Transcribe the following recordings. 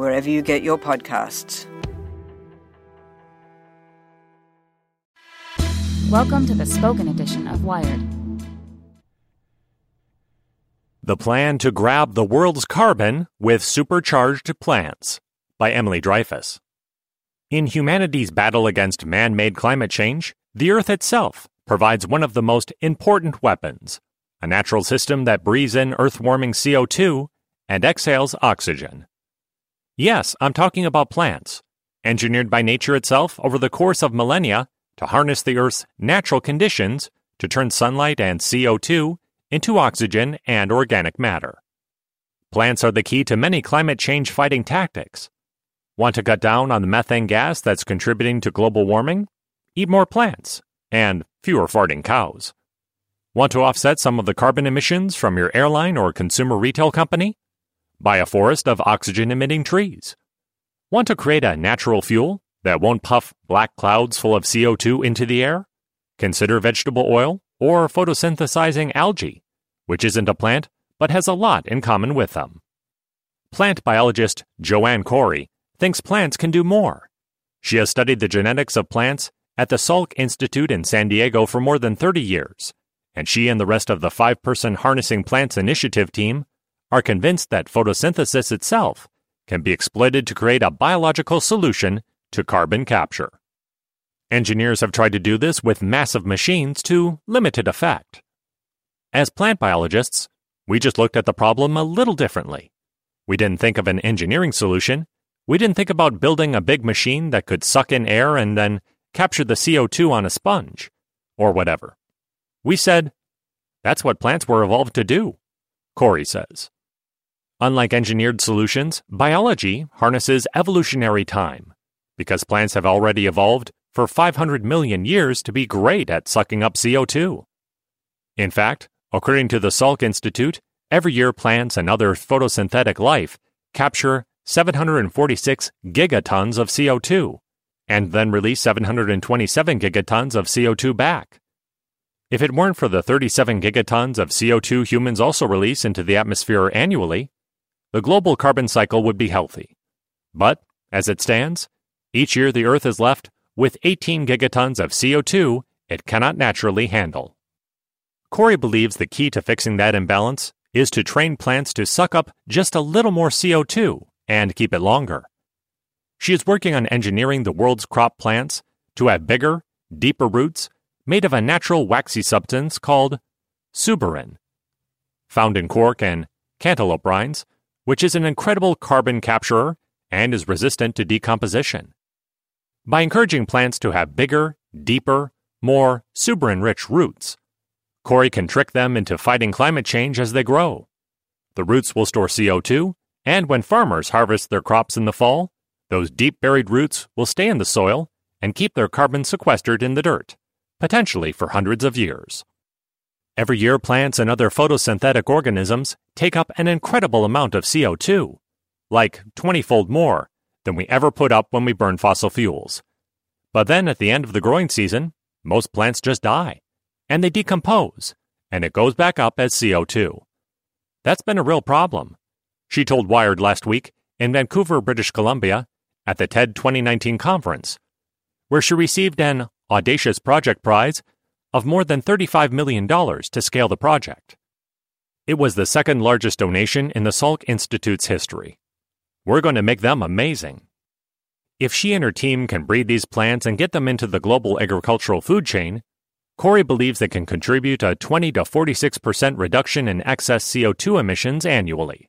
wherever you get your podcasts. Welcome to the spoken edition of Wired. The Plan to Grab the World's Carbon with Supercharged Plants by Emily Dreyfuss. In humanity's battle against man made climate change, the Earth itself provides one of the most important weapons a natural system that breathes in earth warming CO2 and exhales oxygen. Yes, I'm talking about plants, engineered by nature itself over the course of millennia to harness the Earth's natural conditions to turn sunlight and CO2 into oxygen and organic matter. Plants are the key to many climate change fighting tactics. Want to cut down on the methane gas that's contributing to global warming? Eat more plants and fewer farting cows. Want to offset some of the carbon emissions from your airline or consumer retail company? Buy a forest of oxygen emitting trees. Want to create a natural fuel that won't puff black clouds full of CO2 into the air? Consider vegetable oil or photosynthesizing algae, which isn't a plant but has a lot in common with them. Plant biologist Joanne Chory thinks plants can do more. She has studied the genetics of plants at the Salk Institute in San Diego for more than 30 years, and she and the rest of the five person Harnessing Plants initiative team are convinced that photosynthesis itself can be exploited to create a biological solution to carbon capture. Engineers have tried to do this with massive machines to limited effect. As plant biologists, we just looked at the problem a little differently. We didn't think of an engineering solution. We didn't think about building a big machine that could suck in air and then capture the CO2 on a sponge, or whatever. We said, that's what plants were evolved to do, Chory says. Unlike engineered solutions, biology harnesses evolutionary time, because plants have already evolved for 500 million years to be great at sucking up CO2. In fact, according to the Salk Institute, every year plants and other photosynthetic life capture 746 gigatons of CO2 and then release 727 gigatons of CO2 back. If it weren't for the 37 gigatons of CO2 humans also release into the atmosphere annually, the global carbon cycle would be healthy. But, as it stands, each year the Earth is left with 18 gigatons of CO2 it cannot naturally handle. Chory believes the key to fixing that imbalance is to train plants to suck up just a little more CO2 and keep it longer. She is working on engineering the world's crop plants to have bigger, deeper roots made of a natural waxy substance called suberin. Found in cork and cantaloupe rinds, which is an incredible carbon capturer and is resistant to decomposition. By encouraging plants to have bigger, deeper, more suberin rich roots, Chory can trick them into fighting climate change as they grow. The roots will store CO2, and when farmers harvest their crops in the fall, those deep buried roots will stay in the soil and keep their carbon sequestered in the dirt, potentially for hundreds of years. Every year, plants and other photosynthetic organisms take up an incredible amount of CO2, like 20 fold more than we ever put up when we burn fossil fuels. But then at the end of the growing season, most plants just die, and they decompose, and it goes back up as CO2. That's been a real problem. She told Wired last week in Vancouver, British Columbia, at the TED 2019 conference. where she received an audacious project prize of more than $35 million to scale the project. It was the second largest donation in the Salk Institute's history. We're going to make them amazing. If she and her team can breed these plants and get them into the global agricultural food chain, Chory believes they can contribute a 20 to 46% reduction in excess CO2 emissions annually.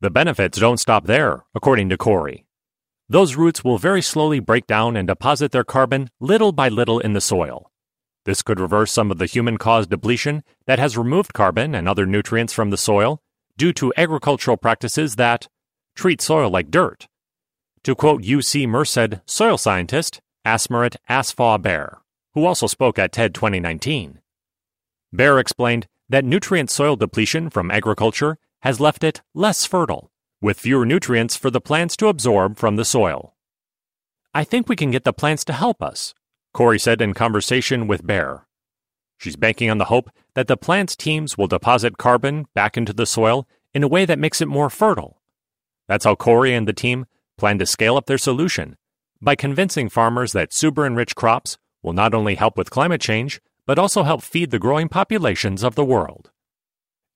The benefits don't stop there, according to Chory. Those roots will very slowly break down and deposit their carbon little by little in the soil. This could reverse some of the human caused depletion that has removed carbon and other nutrients from the soil due to agricultural practices that treat soil like dirt. To quote UC Merced soil scientist Asmeret Asefaw Berhe, who also spoke at TED 2019. Berhe explained that nutrient soil depletion from agriculture has left it less fertile, with fewer nutrients for the plants to absorb from the soil. I think we can get the plants to help us, Chory said in conversation with Berhe. She's banking on the hope that the plants teams will deposit carbon back into the soil in a way that makes it more fertile. That's how Chory and the team plan to scale up their solution by convincing farmers that suberin enriched crops will not only help with climate change, but also help feed the growing populations of the world.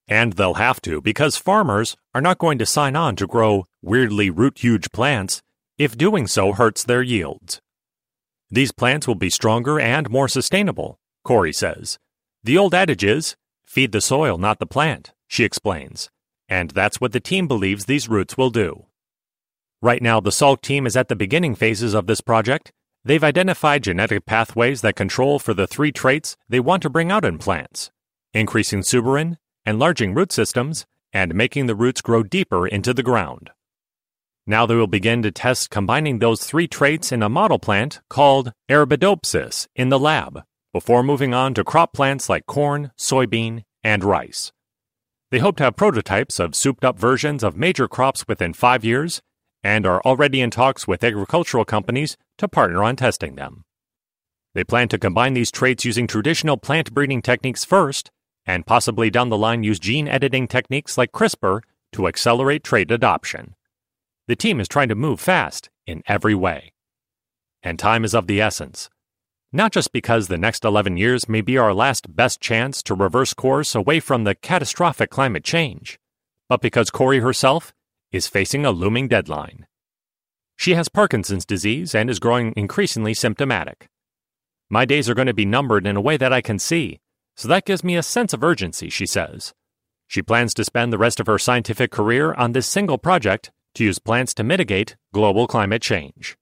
And they'll have to because farmers are not going to sign on to grow weirdly root huge plants if doing so hurts their yields. These plants will be stronger and more sustainable, Chory says. The old adage is feed the soil, not the plant, she explains. And that's what the team believes these roots will do. Right now, the Salk team is at the beginning phases of this project. They've identified genetic pathways that control for the three traits they want to bring out in plants increasing suberin, enlarging root systems, and making the roots grow deeper into the ground. Now they will begin to test combining those three traits in a model plant called Arabidopsis in the lab, before moving on to crop plants like corn, soybean, and rice. They hope to have prototypes of souped up versions of major crops within five years and are already in talks with agricultural companies to partner on testing them. They plan to combine these traits using traditional plant breeding techniques first, and possibly down the line use gene editing techniques like CRISPR to accelerate trait adoption. The team is trying to move fast in every way. And time is of the essence. Not just because the next 11 years may be our last best chance to reverse course away from the catastrophic climate change, but because Chory herself is facing a looming deadline. She has Parkinson's disease and is growing increasingly symptomatic. My days are going to be numbered in a way that I can see, so that gives me a sense of urgency, she says. She plans to spend the rest of her scientific career on this single project to use plants to mitigate global climate change.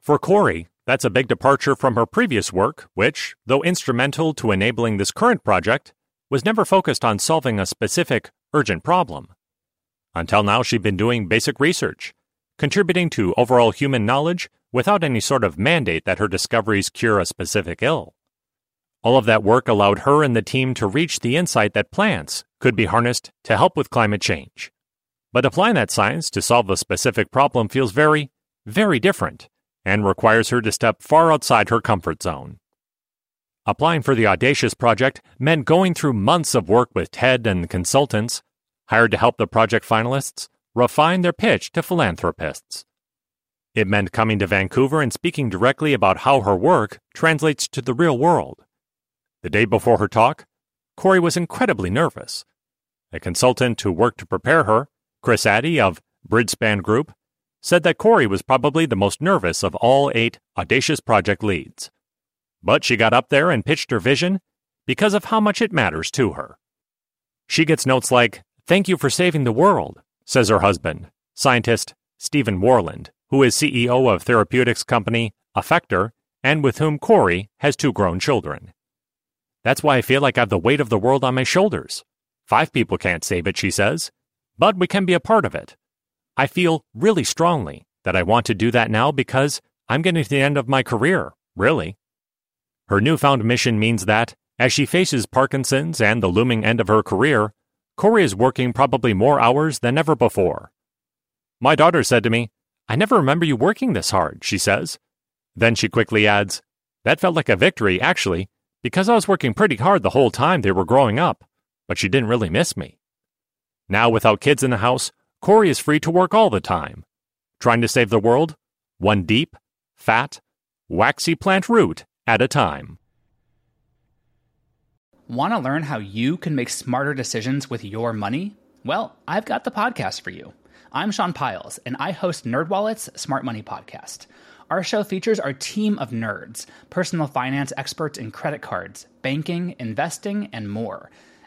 For Chory, that's a big departure from her previous work, which, though instrumental to enabling this current project, was never focused on solving a specific, urgent problem. Until now, she'd been doing basic research, contributing to overall human knowledge without any sort of mandate that her discoveries cure a specific ill. All of that work allowed her and the team to reach the insight that plants could be harnessed to help with climate change. But applying that science to solve a specific problem feels very, very different and requires her to step far outside her comfort zone. Applying for the Audacious project meant going through months of work with TED and consultants, hired to help the project finalists refine their pitch to philanthropists. It meant coming to Vancouver and speaking directly about how her work translates to the real world. The day before her talk, Chory was incredibly nervous. A consultant who worked to prepare her Chris Addy of Bridgespan Group said that Chory was probably the most nervous of all eight Audacious project leads. But she got up there and pitched her vision because of how much it matters to her. She gets notes like, Thank you for saving the world, says her husband, scientist Stephen Worland, who is CEO of therapeutics company Effector and with whom Chory has two grown children. That's why I feel like I have the weight of the world on my shoulders. Five people can't save it, she says but we can be a part of it. I feel really strongly that I want to do that now because I'm getting to the end of my career, really. Her newfound mission means that, as she faces Parkinson's and the looming end of her career, Chory is working probably more hours than ever before. My daughter said to me, I never remember you working this hard, she says. Then she quickly adds, That felt like a victory, actually, because I was working pretty hard the whole time they were growing up, but she didn't really miss me. Now, without kids in the house, Chory is free to work all the time. Trying to save the world? One deep, fat, waxy plant root at a time. Want to learn how you can make smarter decisions with your money? Well, I've got the podcast for you. I'm Sean Pyles, and I host NerdWallet's Smart Money Podcast. Our show features our team of nerds, personal finance experts in credit cards, banking, investing, and more.